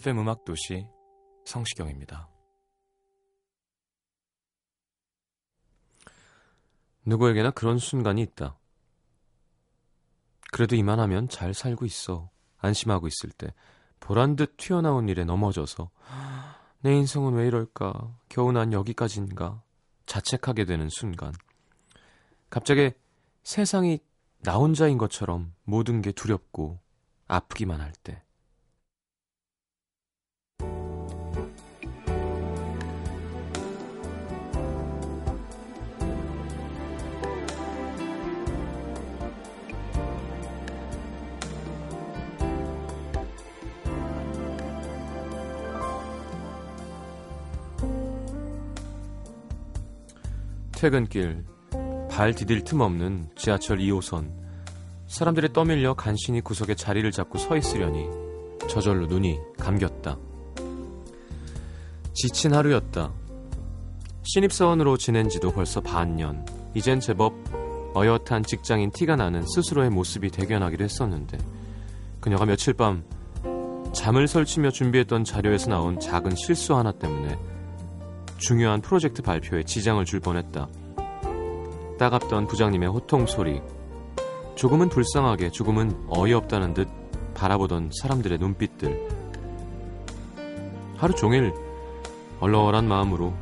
FM 음악 도시 성시경입니다. 누구에게나 그런 순간이 있다. 그래도 이만하면 잘 살고 있어. 안심하고 있을 때 보란 듯 튀어나온 일에 넘어져서 내 인생은 왜 이럴까? 겨우 난 여기까지인가? 자책하게 되는 순간. 갑자기 세상이 나 혼자인 것처럼 모든 게 두렵고 아프기만 할 때. 퇴근길 발 디딜 틈 없는 지하철 2호선 사람들이 떠밀려 간신히 구석에 자리를 잡고 서 있으려니 저절로 눈이 감겼다. 지친 하루였다. 신입사원으로 지낸 지도 벌써 반년. 이젠 제법 어엿한 직장인 티가 나는 스스로의 모습이 대견하기도 했었는데 그녀가 며칠 밤 잠을 설치며 준비했던 자료에서 나온 작은 실수 하나 때문에 중요한 프로젝트 발표에 지장을 줄 뻔했다. 따갑던 부장님의 호통 소리, 조금은 불쌍하게, 조금은 어이없다는 듯 바라보던 사람들의 눈빛들. 하루 종일 얼얼한 마음으로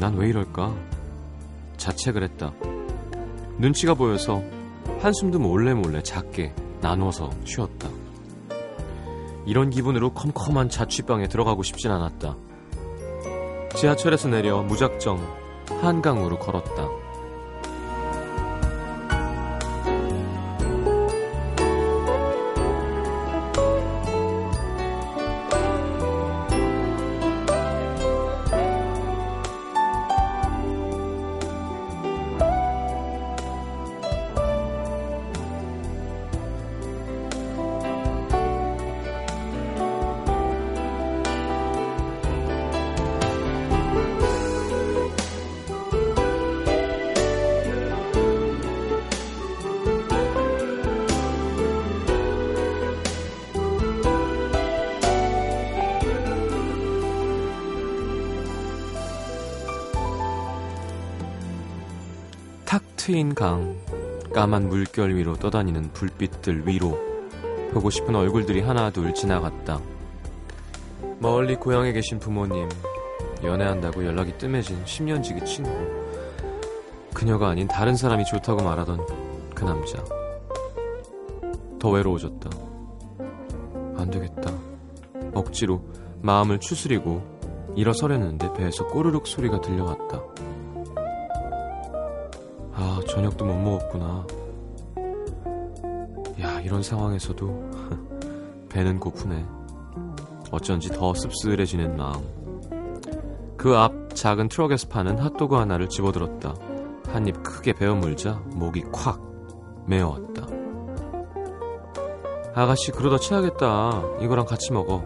난 왜 이럴까? 자책을 했다. 눈치가 보여서 한숨도 몰래 몰래 작게 나눠서 쉬었다. 이런 기분으로 컴컴한 자취방에 들어가고 싶진 않았다. 지하철에서 내려 무작정 한강으로 걸었다. 트인 강, 까만 물결 위로 떠다니는 불빛들 위로 보고 싶은 얼굴들이 하나 둘 지나갔다. 멀리 고향에 계신 부모님, 연애한다고 연락이 뜸해진 10년 지기 친구, 그녀가 아닌 다른 사람이 좋다고 말하던 그 남자. 더 외로워졌다. 안 되겠다. 억지로 마음을 추스리고 일어서려는데 배에서 꼬르륵 소리가 들려왔다. 아, 저녁도 못 먹었구나. 야, 이런 상황에서도 배는 고프네. 어쩐지 더 씁쓸해지는 마음. 그 앞 작은 트럭에서 파는 핫도그 하나를 집어들었다. 한 입 크게 베어 물자 목이 콱 메어왔다. 아가씨 그러다 체하겠다. 이거랑 같이 먹어.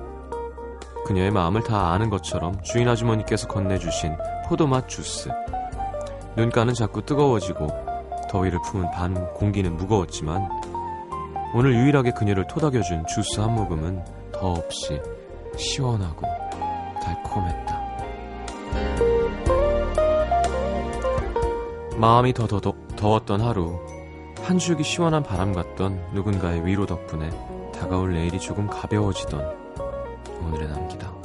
그녀의 마음을 다 아는 것처럼 주인 아주머니께서 건네주신 포도맛 주스. 눈가는 자꾸 뜨거워지고 더위를 품은 밤 공기는 무거웠지만 오늘 유일하게 그녀를 토닥여준 주스 한 모금은 더없이 시원하고 달콤했다. 마음이 더 더더, 더웠던 하루 한 줄기 시원한 바람 같던 누군가의 위로 덕분에 다가올 내일이 조금 가벼워지던 오늘의 남기다.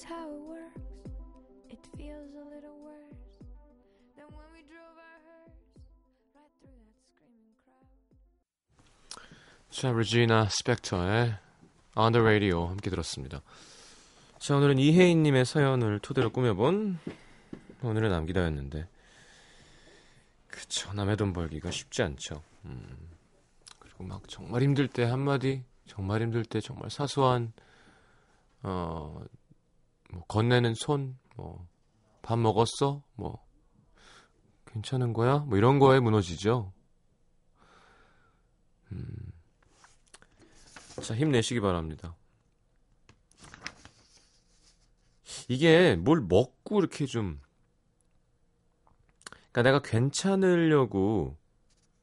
Is how it works. It feels a little worse than when we drove our hearse right through that screaming crowd. 자, 레지나 스펙터의 On the Radio 함께 들었습니다. 자, 오늘은 이혜인님의 사연을 토대로 꾸며본 오늘의 남기다였는데, 그쵸, 남의 돈 벌기가 쉽지 않죠. 음, 그리고 막 정말 힘들 때 한마디, 정말 힘들 때 정말 사소한, 어, 뭐, 건네는 손, 뭐, 밥 먹었어? 뭐, 괜찮은 거야? 뭐 이런 거에 무너지죠. 음. 자, 힘내시기 바랍니다. 이게 뭘 먹고 이렇게 좀, 그러니까 내가 괜찮으려고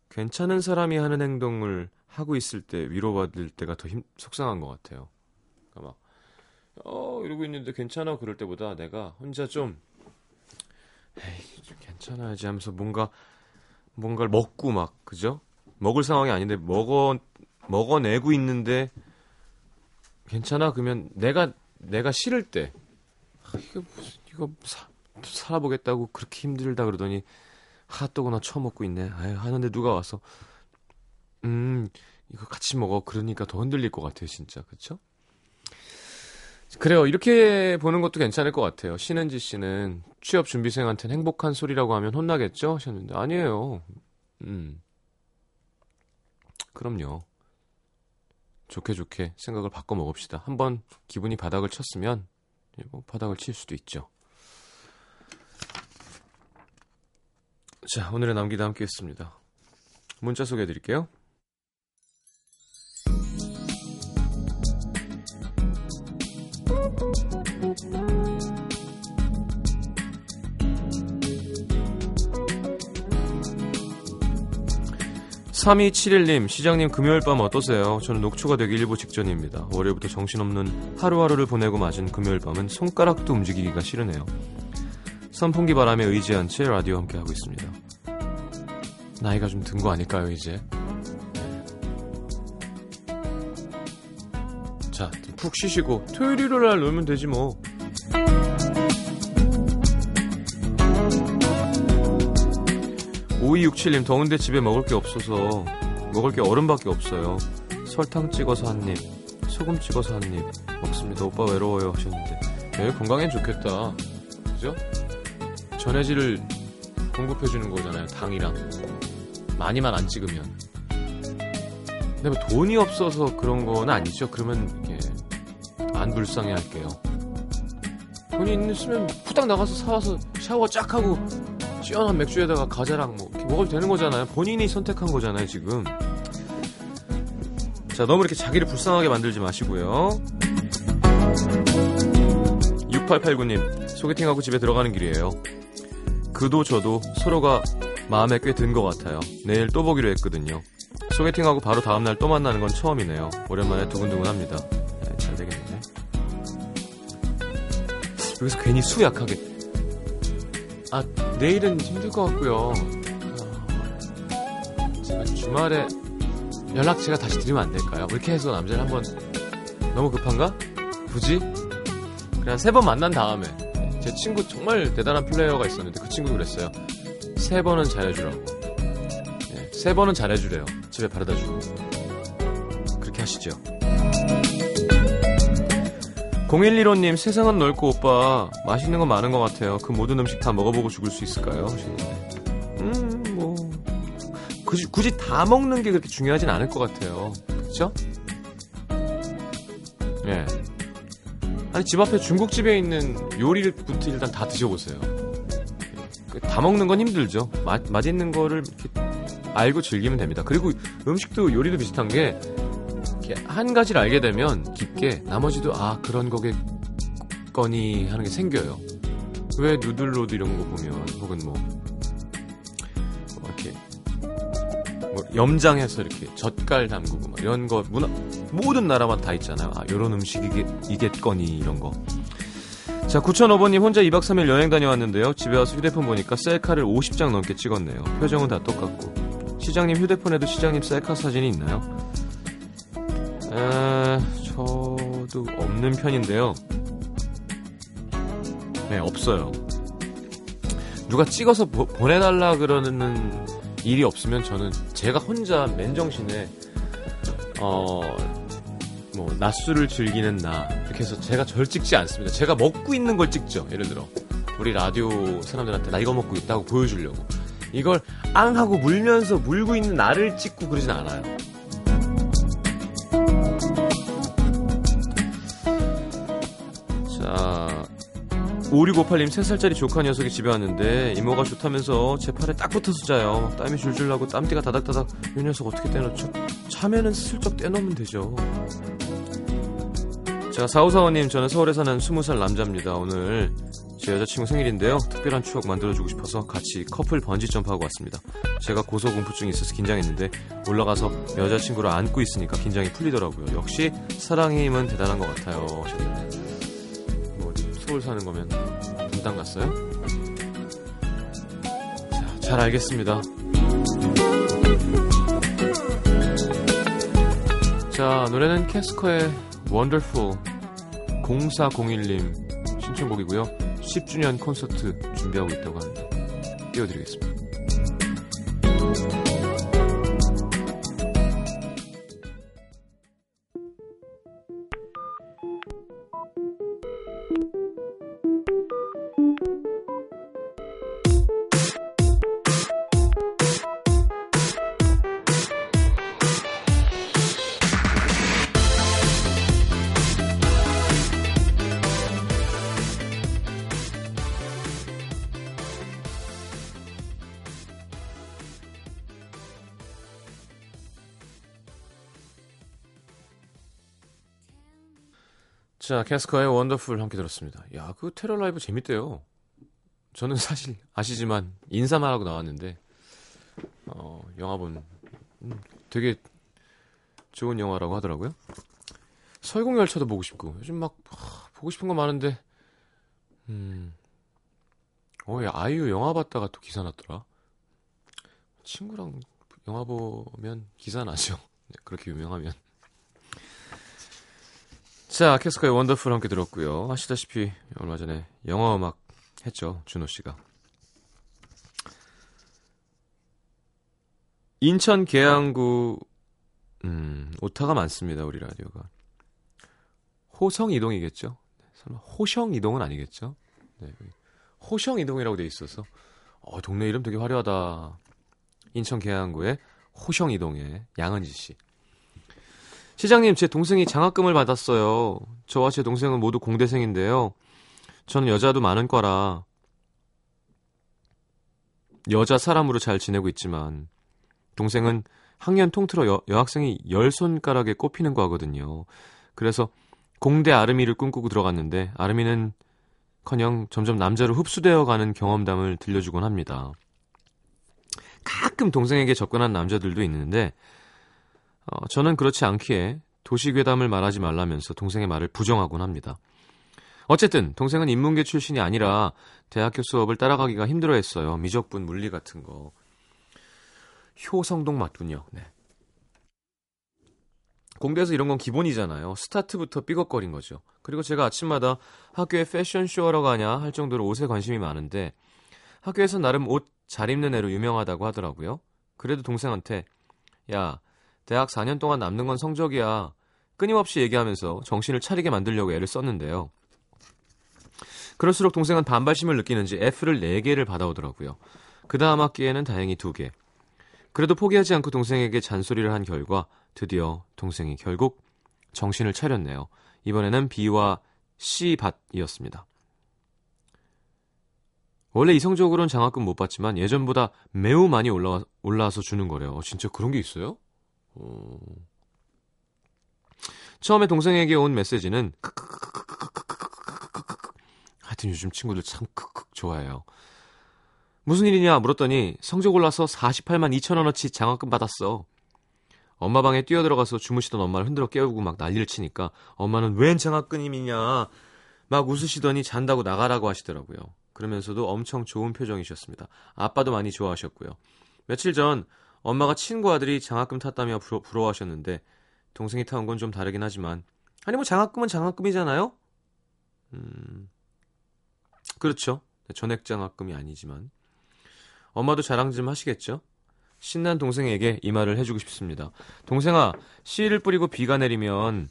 괜찮은 사람이 하는 행동을 하고 있을 때 위로받을 때가 더 힘, 속상한 것 같아요. 그러니까 막, 어, 이러고 있는데 괜찮아? 그럴 때보다 내가 혼자 좀, 에이, 좀 괜찮아야지 하면서 뭔가, 뭔가를 먹고 막, 그죠? 먹을 상황이 아닌데 먹어 먹어내고 있는데 괜찮아? 그러면 내가 내가 싫을 때 아, 이거 무슨 이거 사, 살아보겠다고 그렇게 힘들다 그러더니 핫도그나 처먹고 있네. 아유 하는데 누가 와서 음 이거 같이 먹어. 그러니까 더 흔들릴 것 같아요 진짜. 그렇죠? 그래요 이렇게 보는 것도 괜찮을 것 같아요 신은지 씨는 취업 준비생한테는 행복한 소리라고 하면 혼나겠죠 하셨는데 아니에요 음 그럼요 좋게 좋게 생각을 바꿔 먹읍시다. 한번 기분이 바닥을 쳤으면 뭐 바닥을 칠 수도 있죠. 자, 오늘의 남기다 함께 했습니다. 문자 소개해 드릴게요. (3271님) 시장님 금요일 밤 어떠세요? 저는 녹초가 되기 일보 직전입니다. 월요일부터 정신없는 하루하루를 보내고 맞은 금요일 밤은 손가락도 움직이기가 싫으네요. 선풍기 바람에 의지한 채 라디오 함께 하고 있습니다. 나이가 좀 든 거 아닐까요 이제? 자 푹 쉬시고 토요일 일요일 놀면 되지 뭐 5267님 더운데 집에 먹을 게 없어서 먹을 게 얼음밖에 없어요. 설탕 찍어서 한 입, 소금 찍어서 한 입 먹습니다. 오빠 외로워요 하셨는데 네, 건강엔 좋겠다. 그죠? 전해질을 공급해주는 거잖아요. 당이랑 많이만 안 찍으면. 근데 뭐 돈이 없어서 그런 건 아니죠. 그러면 이게 안 불쌍해 할게요. 돈이 있으면 후딱 나가서 사와서 샤워 쫙 하고 시원한 맥주에다가 과자랑 뭐 이렇게 먹어도 되는 거잖아요. 본인이 선택한 거잖아요, 지금. 자, 너무 이렇게 자기를 불쌍하게 만들지 마시고요. 6889님, 소개팅하고 집에 들어가는 길이에요. 그도 저도 서로가 마음에 꽤 든 것 같아요. 내일 또 보기로 했거든요. 소개팅하고 바로 다음날 또 만나는 건 처음이네요. 오랜만에 두근두근합니다. 네, 잘 되겠네. 여기서 괜히 수 약하게. 아, 내일은 힘들 것 같고요. 아, 제가 주말에 연락 제가 다시 드리면 안 될까요? 이렇게 해서 남자를 한번 너무 급한가? 굳이? 그냥 세 번 만난 다음에 제 친구 정말 대단한 플레이어가 있었는데 그 친구 그랬어요. 세 번은 잘해주라고. 네, 세 번은 잘해주래요. 집에 바래다 주고. 그렇게 하시죠. 0115님 세상은 넓고 오빠 맛있는 건 많은 것 같아요. 그 모든 음식 다 먹어보고 죽을 수 있을까요? 하시는데 음뭐 굳이, 굳이 다 먹는 게 그렇게 중요하진 않을 것 같아요. 그렇죠? 예. 아니 집 앞에 중국집에 있는 요리부터 일단 다 드셔보세요. 다 먹는 건 힘들죠. 맛, 맛있는 거를 이렇게 알고 즐기면 됩니다. 그리고 음식도 요리도 비슷한 게 한 가지를 알게 되면 깊게 나머지도 아 그런 거겠거니 하는 게 생겨요. 왜 누들로드 이런 거 보면 혹은 뭐, 뭐 이렇게 뭐 염장해서 이렇게 젓갈 담그고 막 이런 거 문화 모든 나라마다 다 있잖아요. 아 이런 음식이 이겠거니 이런 거. 자 9005번님 혼자 2박 3일 여행 다녀왔는데요. 집에 와서 휴대폰 보니까 셀카를 50장 넘게 찍었네요. 표정은 다 똑같고 시장님 휴대폰에도 시장님 셀카 사진이 있나요? 에, 저도 없는 편인데요. 네, 없어요. 누가 찍어서 보, 보내달라 그러는 일이 없으면 저는 제가 혼자 맨정신에 어, 뭐, 낮술을 즐기는 나. 이렇게 해서 제가 절 찍지 않습니다. 제가 먹고 있는 걸 찍죠. 예를 들어. 우리 라디오 사람들한테 나 이거 먹고 있다고 보여주려고. 이걸 앙 하고 물면서 물고 있는 나를 찍고 그러진 않아요. 5658님 3살짜리 조카 녀석이 집에 왔는데 이모가 좋다면서 제 팔에 딱 붙어서 자요. 땀이 줄줄 나고 땀띠가 다닥다닥. 이 녀석 어떻게 떼놓죠? 차면은 슬쩍 떼놓으면 되죠. 자, 4545님 저는 서울에 사는 20살 남자입니다. 오늘 제 여자친구 생일인데요. 특별한 추억 만들어주고 싶어서 같이 커플 번지 점프하고 왔습니다. 제가 고소공포증이 있어서 긴장했는데 올라가서 여자친구를 안고 있으니까 긴장이 풀리더라고요. 역시 사랑의 힘은 대단한 것 같아요. 뭐 서울 사는 거면 분당 갔어요? 자, 잘 알겠습니다. 자, 노래는 캐스커의 원더풀 0401님 신청곡이고요. 10주년 콘서트 준비하고 있다고 합니다. 띄워드리겠습니다. 자, 캐스커의 원더풀 함께 들었습니다. 야, 그 테러 라이브 재밌대요. 저는 사실 아시지만 인사만 하고 나왔는데 어, 영화 본 음, 되게 좋은 영화라고 하더라고요. 설국열차도 보고 싶고 요즘 막 하, 보고 싶은 거 많은데 음. 어, 야, 아이유 영화 봤다가 또 기사 났더라. 친구랑 영화 보면 기사 나죠. 네, 그렇게 유명하면. 자, 캐스커의 원더풀 함께 들었고요. 아시다시피 얼마 전에 영화 음악 했죠. 준호 씨가. 인천 계양구 음, 오타가 많습니다. 우리 라디오가. 호성 이동이겠죠? 설마 호성 이동은 아니겠죠? 네. 호성 이동이라고 돼 있어서 어, 동네 이름 되게 화려하다. 인천 계양구의 호성 이동의 양은지 씨. 시장님, 제 동생이 장학금을 받았어요. 저와 제 동생은 모두 공대생인데요. 저는 여자도 많은 과라 여자 사람으로 잘 지내고 있지만 동생은 학년 통틀어 여, 여학생이 열 손가락에 꼽히는 과거든요. 그래서 공대 아르미를 꿈꾸고 들어갔는데 아르미는 커녕 점점 남자로 흡수되어 가는 경험담을 들려주곤 합니다. 가끔 동생에게 접근한 남자들도 있는데 어, 저는 그렇지 않기에 도시괴담을 말하지 말라면서 동생의 말을 부정하곤 합니다. 어쨌든 동생은 인문계 출신이 아니라 대학교 수업을 따라가기가 힘들어했어요. 미적분, 물리 같은 거. 효성동 맞군요. 네. 공대에서 이런 건 기본이잖아요. 스타트부터 삐걱거린 거죠. 그리고 제가 아침마다 학교에 패션쇼 하러 가냐 할 정도로 옷에 관심이 많은데 학교에서 나름 옷 잘 입는 애로 유명하다고 하더라고요. 그래도 동생한테 야 대학 4년 동안 남는 건 성적이야. 끊임없이 얘기하면서 정신을 차리게 만들려고 애를 썼는데요. 그럴수록 동생은 반발심을 느끼는지 F를 4개를 받아오더라고요. 그 다음 학기에는 다행히 2개. 그래도 포기하지 않고 동생에게 잔소리를 한 결과 드디어 동생이 결국 정신을 차렸네요. 이번에는 B와 C 밭이었습니다. 원래 이성적으로는 장학금 못 받지만 예전보다 매우 많이 올라, 올라와서 주는 거래요. 어, 진짜 그런 게 있어요? 어... 처음에 동생에게 온 메시지는 하여튼 요즘 친구들 참 크크 좋아해요. 무슨 일이냐 물었더니 성적 올라서 48만 2천 원어치 장학금 받았어. 엄마 방에 뛰어들어가서 주무시던 엄마를 흔들어 깨우고 막 난리를 치니까 엄마는 웬 장학금이냐 막 웃으시더니 잔다고 나가라고 하시더라고요. 그러면서도 엄청 좋은 표정이셨습니다. 아빠도 많이 좋아하셨고요. 며칠 전 엄마가 친구 아들이 장학금 탔다며 부러, 부러워하셨는데 동생이 타온 건 좀 다르긴 하지만 아니 뭐 장학금은 장학금이잖아요. 음. 그렇죠. 전액 장학금이 아니지만. 엄마도 자랑 좀 하시겠죠? 신난 동생에게 이 말을 해주고 싶습니다. 동생아, 씨를 뿌리고 비가 내리면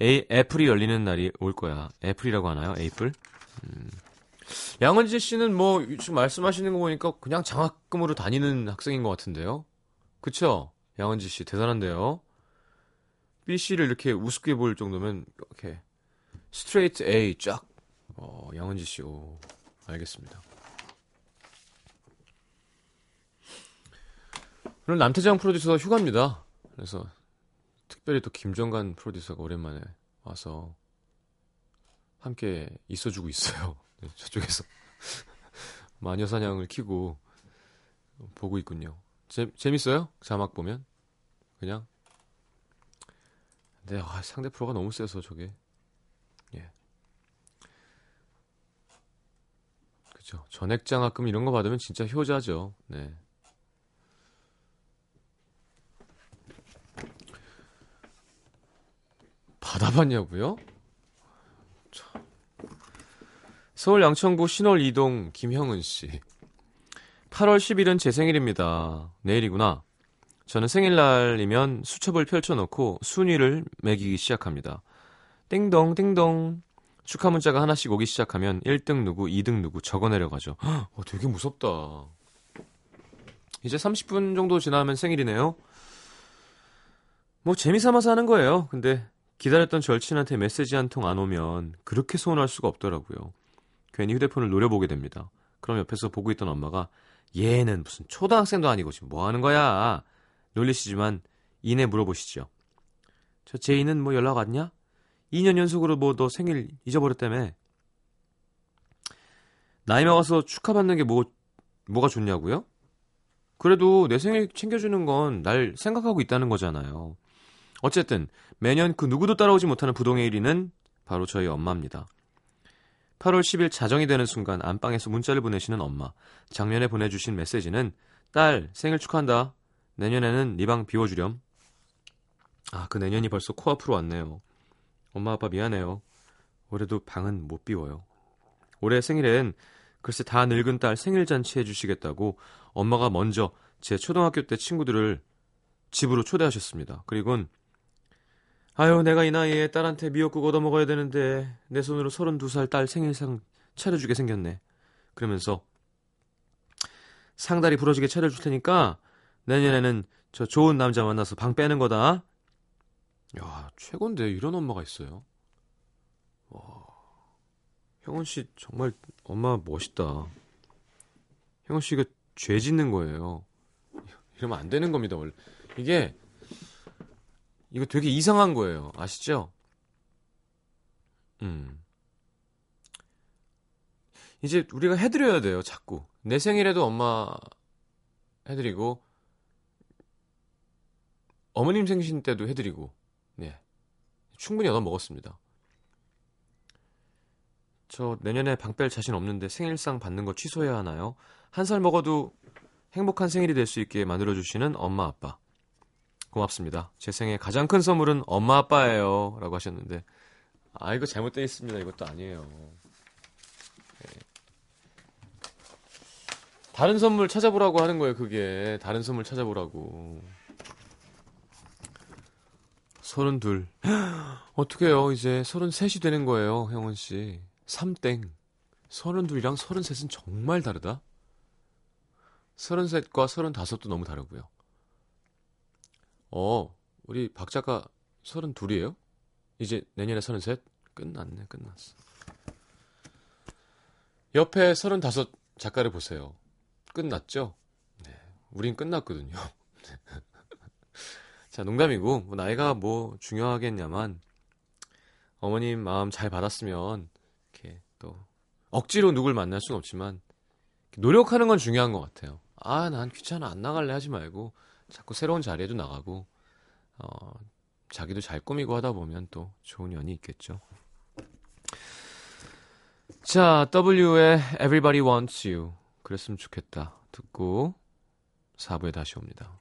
에, 애플이 열리는 날이 올 거야. 애플이라고 하나요? 에이플? 음. 양은지 씨는 뭐 지금 말씀하시는 거 보니까 그냥 장학금으로 다니는 학생인 것 같은데요. 그쵸? 양은지 씨 대단한데요. B 씨를 이렇게 우습게 볼 정도면 이렇게 스트레이트 A 쫙. 어, 양은지 씨. 오, 알겠습니다. 오늘 남태장 프로듀서 휴가입니다. 그래서 특별히 또 김정관 프로듀서가 오랜만에 와서 함께 있어주고 있어요. 네, 저쪽에서 마녀 사냥을 키고 보고 있군요. 재, 재밌어요? 자막 보면 그냥. 네, 아, 상대 프로가 너무 세서 저게. 예. 그죠. 전액장학금 이런 거 받으면 진짜 효자죠. 네. 받아봤냐고요? 서울 양천구 신월 이동 김형은 씨. 8월 10일은 제 생일입니다. 내일이구나. 저는 생일날이면 수첩을 펼쳐놓고 순위를 매기기 시작합니다. 띵동 띵동. 축하 문자가 하나씩 오기 시작하면 1등 누구, 2등 누구 적어 내려 가죠. 어, 되게 무섭다. 이제 30분 정도 지나면 생일이네요. 뭐 재미삼아서 하는 거예요. 근데 기다렸던 절친한테 메시지 한 통 안 오면 그렇게 서운할 수가 없더라고요. 괜히 휴대폰을 노려보게 됩니다. 그럼 옆에서 보고 있던 엄마가 얘는 무슨 초등학생도 아니고 지금 뭐 하는 거야? 놀리시지만 이내 물어보시죠. 저 제이는 뭐 연락 왔냐? 2년 연속으로 뭐 너 생일 잊어버렸다며. 나이 먹어서 축하받는 게 뭐, 뭐가 좋냐고요? 그래도 내 생일 챙겨주는 건 날 생각하고 있다는 거잖아요. 어쨌든 매년 그 누구도 따라오지 못하는 부동의 1위는 바로 저희 엄마입니다. 8월 10일 자정이 되는 순간 안방에서 문자를 보내시는 엄마. 작년에 보내주신 메시지는 딸 생일 축하한다. 내년에는 네 방 비워주렴. 아, 그 내년이 벌써 코앞으로 왔네요. 엄마 아빠 미안해요. 올해도 방은 못 비워요. 올해 생일엔 글쎄 다 늙은 딸 생일 잔치 해주시겠다고 엄마가 먼저 제 초등학교 때 친구들을 집으로 초대하셨습니다. 그리곤 아유, 내가 이 나이에 딸한테 미역국 얻어 먹어야 되는데 내 손으로 32살 딸 생일상 차려주게 생겼네. 그러면서 상다리 부러지게 차려줄 테니까 내년에는 저 좋은 남자 만나서 방 빼는 거다. 야, 최곤데 이런 엄마가 있어요. 와. 형원 씨 정말 엄마 멋있다. 형원 씨가 죄 짓는 거예요. 이러면 안 되는 겁니다, 원래. 이게 이거 되게 이상한 거예요. 아시죠? 음. 이제 우리가 해드려야 돼요, 자꾸. 내 생일에도 엄마 해드리고, 어머님 생신 때도 해드리고, 네. 충분히 얻어 먹었습니다. 저 내년에 방 뺄 자신 없는데 생일상 받는 거 취소해야 하나요? 한 살 먹어도 행복한 생일이 될 수 있게 만들어주시는 엄마, 아빠. 고맙습니다. 제 생애 가장 큰 선물은 엄마 아빠예요. 라고 하셨는데, 아, 이거 잘못되어 있습니다. 이것도 아니에요. 네. 다른 선물 찾아보라고 하는 거예요, 그게. 다른 선물 찾아보라고. 서른둘. 어떡해요, 이제 서른셋이 되는 거예요, 형원 씨. 삼땡. 서른둘이랑 서른셋은 정말 다르다? 서른셋과 서른다섯도 너무 다르고요. 어, 우리 박 작가 서른 둘이에요? 이제 내년에 서른 셋? 끝났네, 끝났어. 옆에 서른 다섯 작가를 보세요. 끝났죠? 네, 우린 끝났거든요. 자, 농담이고, 뭐 나이가 뭐 중요하겠냐만, 어머님 마음 잘 받았으면, 이렇게 또, 억지로 누굴 만날 수는 없지만, 노력하는 건 중요한 것 같아요. 아, 난 귀찮아, 안 나갈래 하지 말고, 자꾸 새로운 자리에도 나가고 어, 자기도 잘 꾸미고 하다 보면 또 좋은 연이 있겠죠. 자, W의 Everybody Wants You 그랬으면 좋겠다 듣고 4부에 다시 옵니다.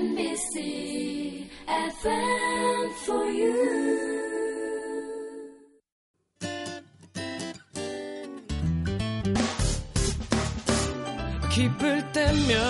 NBC FM for you. 기쁠 때면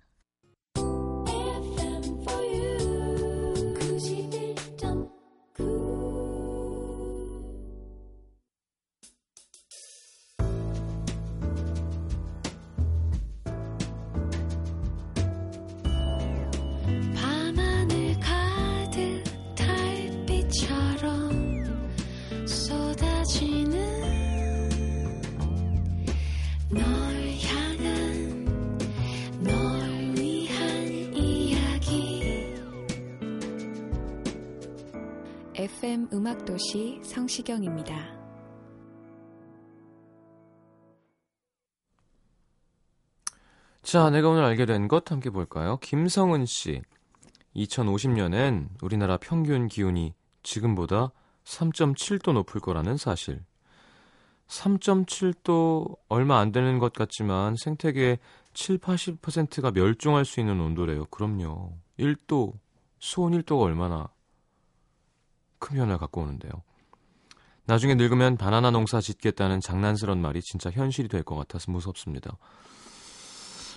음악도시 성시경입니다. 자, 내가 오늘 알게 된 것 함께 볼까요? 김성은 씨. 2050년엔 우리나라 평균 기온이 지금보다 3.7도 높을 거라는 사실. 3.7도 얼마 안 되는 것 같지만 생태계의 7, 80%가 멸종할 수 있는 온도래요. 그럼요. 1도, 수온 1도가 얼마나 큰 변화를 갖고 오는데요. 나중에 늙으면 바나나 농사 짓겠다는 장난스러운 말이 진짜 현실이 될 것 같아서 무섭습니다.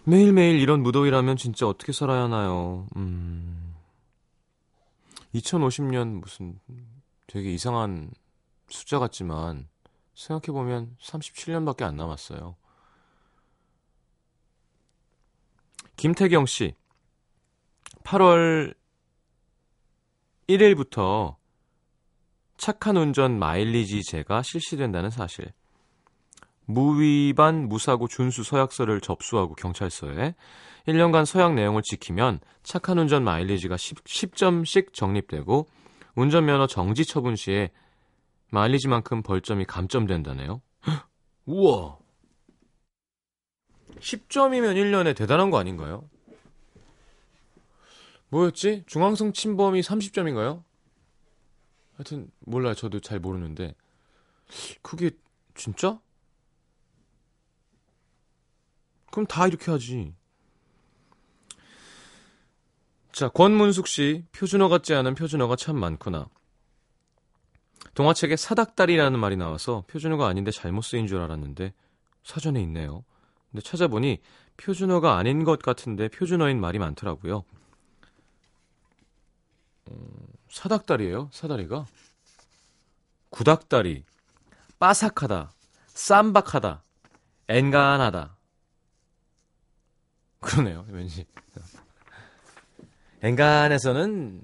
매일매일 이런 무더위라면 진짜 어떻게 살아야 하나요? 음. 2050년 무슨 되게 이상한 숫자 같지만 생각해보면 37년밖에 안 남았어요. 김태경 씨. 8월 1일부터 착한 운전 마일리지 제가 실시된다는 사실. 무위반 무사고 준수 서약서를 접수하고 경찰서에 1년간 서약 내용을 지키면 착한 운전 마일리지가 10, 10 점씩 적립되고 운전면허 정지 처분 시에 마일리지만큼 벌점이 감점된다네요. 헉, 우와. 10점이면 1년에 대단한 거 아닌가요? 뭐였지? 중앙성 침범이 30점인가요? 하여튼 몰라요. 저도 잘 모르는데 그게 진짜? 그럼 다 이렇게 하지. 자, 권문숙 씨, 표준어 같지 않은 표준어가 참 많구나. 동화책에 사닥다리라는 말이 나와서 표준어가 아닌데 잘못 쓰인 줄 알았는데 사전에 있네요. 근데 찾아보니 표준어가 아닌 것 같은데 표준어인 말이 많더라고요. 음, 사닥다리예요? 사다리가? 구닥다리, 빠삭하다, 쌈박하다, 엔간하다. 그러네요, 왠지. 엔간에서는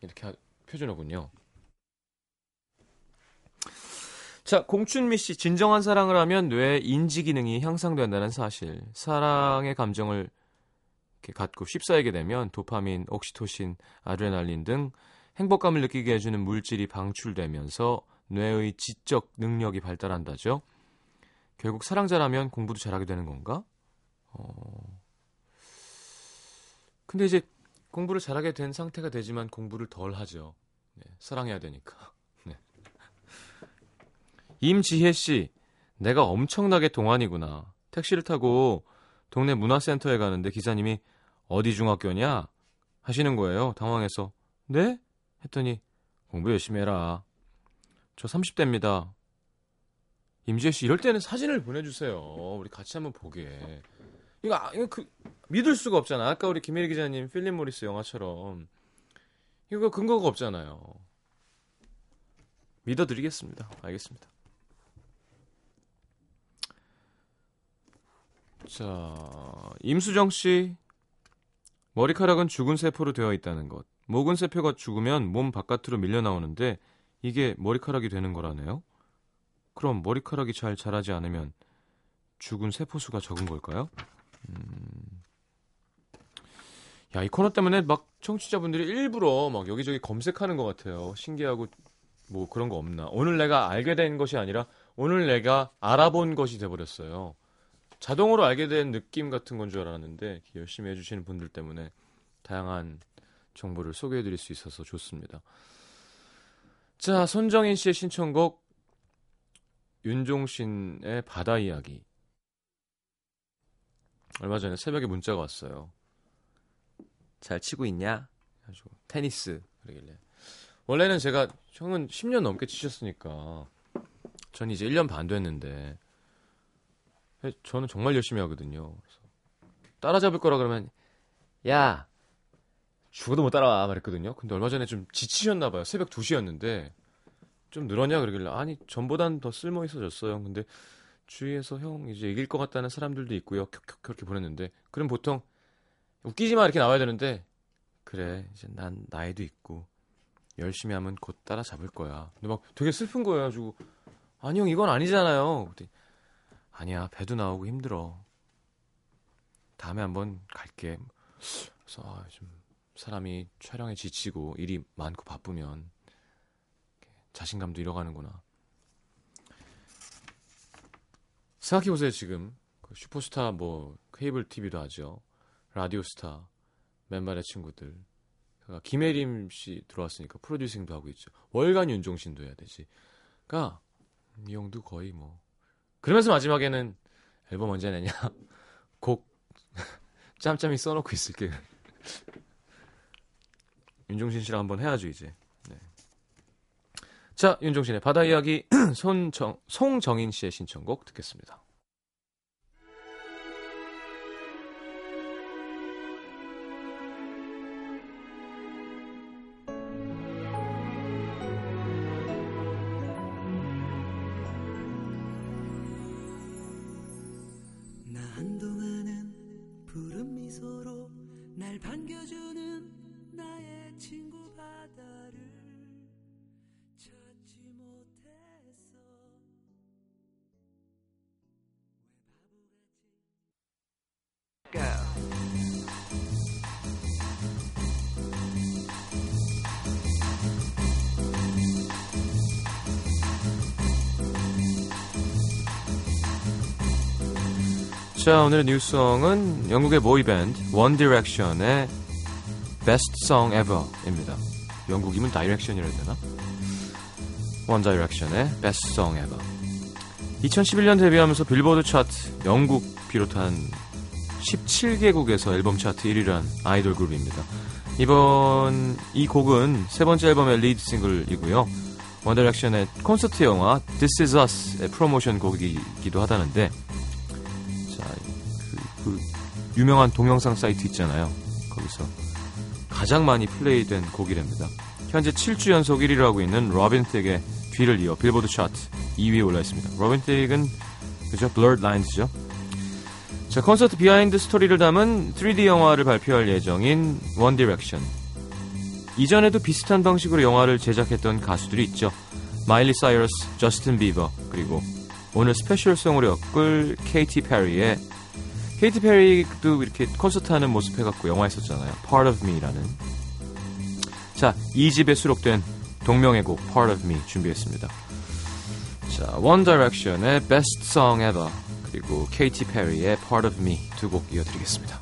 이렇게 하- 표준어군요. 자, 공춘미 씨, 진정한 사랑을 하면 뇌 인지 기능이 향상된다는 사실. 사랑의 감정을 이렇게 갖고 휩싸이게 되면 도파민, 옥시토신, 아드레날린 등 행복감을 느끼게 해주는 물질이 방출되면서 뇌의 지적 능력이 발달한다죠. 결국 사랑 잘하면 공부도 잘하게 되는 건가? 어... 근데 이제 공부를 잘하게 된 상태가 되지만 공부를 덜 하죠. 네, 사랑해야 되니까. 네. 임지혜 씨, 내가 엄청나게 동안이구나. 택시를 타고 동네 문화센터에 가는데 기사님이 어디 중학교냐? 하시는 거예요. 당황해서. 네? 했더니 공부 열심히 해라. 저 30대입니다. 임지혜 씨, 이럴 때는 사진을 보내주세요. 우리 같이 한번 보게. 이거, 아, 이거 그, 믿을 수가 없잖아. 아까 우리 김혜리 기자님 필립 모리스 영화처럼. 이거 근거가 없잖아요. 믿어드리겠습니다. 알겠습니다. 자, 임수정 씨. 머리카락은 죽은 세포로 되어 있다는 것. 목은 세포가 죽으면 몸 바깥으로 밀려 나오는데 이게 머리카락이 되는 거라네요. 그럼 머리카락이 잘 자라지 않으면 죽은 세포 수가 적은 걸까요? 음, 야, 이 코너 때문에 막 청취자분들이 일부러 막 여기저기 검색하는 것 같아요. 신기하고 뭐 그런 거 없나. 오늘 내가 알게 된 것이 아니라 오늘 내가 알아본 것이 돼버렸어요. 자동으로 알게 된 느낌 같은 건 줄 알았는데 열심히 해주시는 분들 때문에 다양한 정보를 소개해 드릴 수 있어서 좋습니다. 자, 손정인 씨의 신청곡 윤종신의 바다 이야기. 얼마 전에 새벽에 문자가 왔어요. 잘 치고 있냐? 가지고 테니스 그러길래 원래는 제가 형은 10년 넘게 치셨으니까 전 이제 1년 반 됐는데 저는 정말 열심히 하거든요. 따라잡을 거라 그러면 야 죽어도 못 따라와 말했거든요. 근데 얼마 전에 좀 지치셨나 봐요. 새벽 2시였는데 좀 늘었냐 그러길래 아니 전보단 더 쓸모 있어졌어요. 근데 주위에서 형 이제 이길 것 같다는 사람들도 있고요. 켜켜켜 이렇게 보냈는데 그럼 보통 웃기지 마 이렇게 나와야 되는데 그래 이제 난 나이도 있고 열심히 하면 곧 따라잡을 거야. 근데 막 되게 슬픈 거예요. 가지고 아니 형 이건 아니잖아요. 그랬더니 아니야 배도 나오고 힘들어. 다음에 한번 갈게. 그래서 아, 좀 사람이 촬영에 지치고 일이 많고 바쁘면 자신감도 잃어가는구나. 생각해보세요, 지금. 그 슈퍼스타 뭐, 케이블 TV도 하죠. 라디오스타, 맨발의 친구들. 그러니까 김혜림 씨 들어왔으니까 프로듀싱도 하고 있죠. 월간 윤종신도 해야 되지. 그러니까, 이 형도 거의 뭐. 그러면서 마지막에는 앨범 언제 내냐? 곡, 짬짬이 써놓고 있을게. 윤종신 씨랑 한번 해야죠, 이제. 네. 자, 윤종신의 바다 이야기 손정, 송정인 씨의 신청곡 듣겠습니다. 자, 오늘의 new song은 영국의 보이밴드 원 디렉션의 Best Song Ever입니다. 영국이면 direction이라 해야 되나? 원 디렉션의 Best Song Ever. 2011년 데뷔하면서 빌보드 차트 영국 비롯한 17개국에서 앨범 차트 1위를 한 아이돌 그룹입니다. 이번 이 곡은 세 번째 앨범의 lead single이고요. 원 디렉션의 콘서트 영화 This Is Us의 프로모션 곡이기도 하다는데 유명한 동영상 사이트 있잖아요. 거기서 가장 많이 플레이된 곡이랍니다. 현재 7주 연속 1위를 하고 있는 로빈 틱의 뒤를 이어 빌보드 차트 2위에 올라 있습니다. 로빈 틱은 그죠? Blurred Lines죠. 자, 콘서트 behind story를 담은 3D 영화를 발표할 예정인 원 디렉션. 이전에도 비슷한 방식으로 영화를 제작했던 가수들이 있죠. 마일리 사이러스, 저스틴 비버, 그리고 오늘 special song으로 엮을 케이티 페리의 케이티 페리도 이렇게 콘서트 하는 모습 해갖고 영화 했었잖아요. Part of Me라는. 자, 이 집에 수록된 동명의 곡 Part of Me 준비했습니다. 자, One Direction의 Best Song Ever 그리고 케이티 페리의 Part of Me 두 곡 이어드리겠습니다.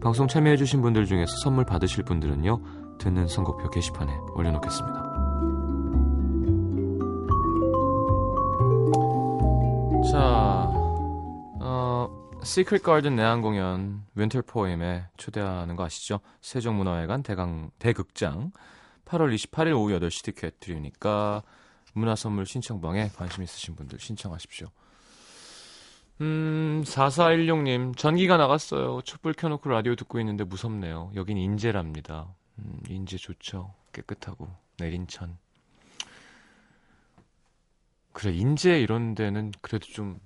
방송 참여해주신 분들 중에서 선물 받으실 분들은요, 듣는 선곡표 게시판에 올려놓겠습니다. 자, 어, 시크릿 가든 내한 공연 Winter Poem에 초대하는 거 아시죠? 세종문화회관 대강, 대극장 8월 28일 오후 8시 티켓 드리니까 문화선물 신청방에 관심 있으신 분들 신청하십시오. 음, 4416님, 전기가 나갔어요. 촛불 켜놓고 라디오 듣고 있는데 무섭네요. 여긴 인제랍니다. 음, 인제 좋죠. 깨끗하고. 내린천. 그래, 인제 이런 데는 그래도 좀,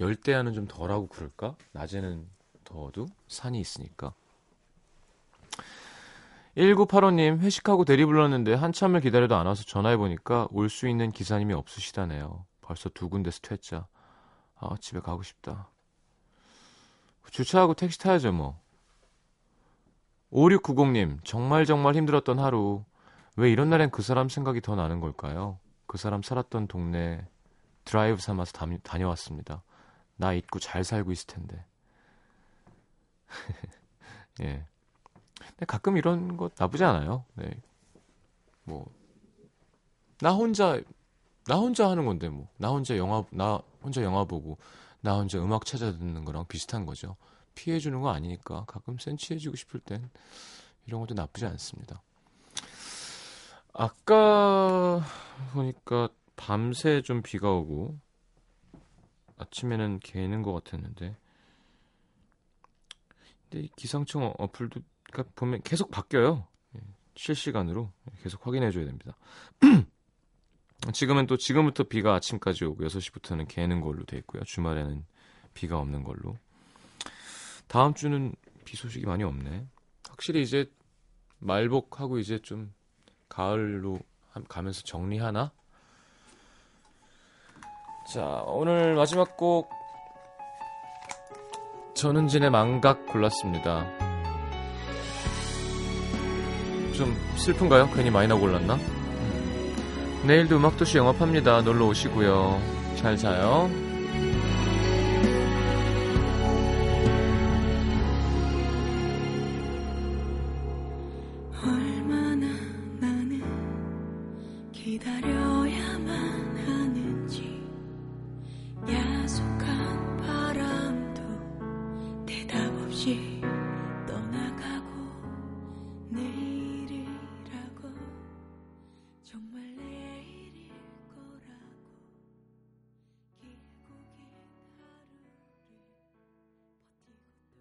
열대야는 좀 덜하고 그럴까? 낮에는 더워도 산이 있으니까. 1985님, 회식하고 대리 불렀는데 한참을 기다려도 안 와서 전화해보니까 올 수 있는 기사님이 없으시다네요. 벌써 두 군데서 퇴짜. 아, 집에 가고 싶다. 주차하고 택시 타야죠, 뭐. 5690님, 정말 정말 힘들었던 하루. 왜 이런 날엔 그 사람 생각이 더 나는 걸까요? 그 사람 살았던 동네 드라이브 삼아서 다, 다녀왔습니다. 나 잊고 잘 살고 있을 텐데. 예. 근데 가끔 이런 거 나쁘지 않아요. 네. 뭐, 나 혼자, 나 혼자 하는 건데, 뭐. 나 혼자 영화, 나 혼자 영화 보고, 나 혼자 음악 찾아 듣는 거랑 비슷한 거죠. 피해 주는 거 아니니까 가끔 센치해 지고 싶을 땐 이런 것도 나쁘지 않습니다. 아까 보니까 밤새 좀 비가 오고, 아침에는 개는 것 같았는데, 근데 이 기상청 어플도 그러니까 보면 계속 바뀌어요. 예, 실시간으로 계속 확인해 줘야 됩니다. 지금은 또 지금부터 비가 아침까지 오고 6시부터는 개는 걸로 돼 있고요. 주말에는 비가 없는 걸로. 다음 주는 비 소식이 많이 없네. 확실히 이제 말복하고 이제 좀 가을로 가면서 정리하나? 자, 오늘 마지막 곡 전은진의 망각 골랐습니다. 좀 슬픈가요? 괜히 마이너 골랐나? 내일도 음악도시 영업합니다. 놀러 오시고요. 잘 자요.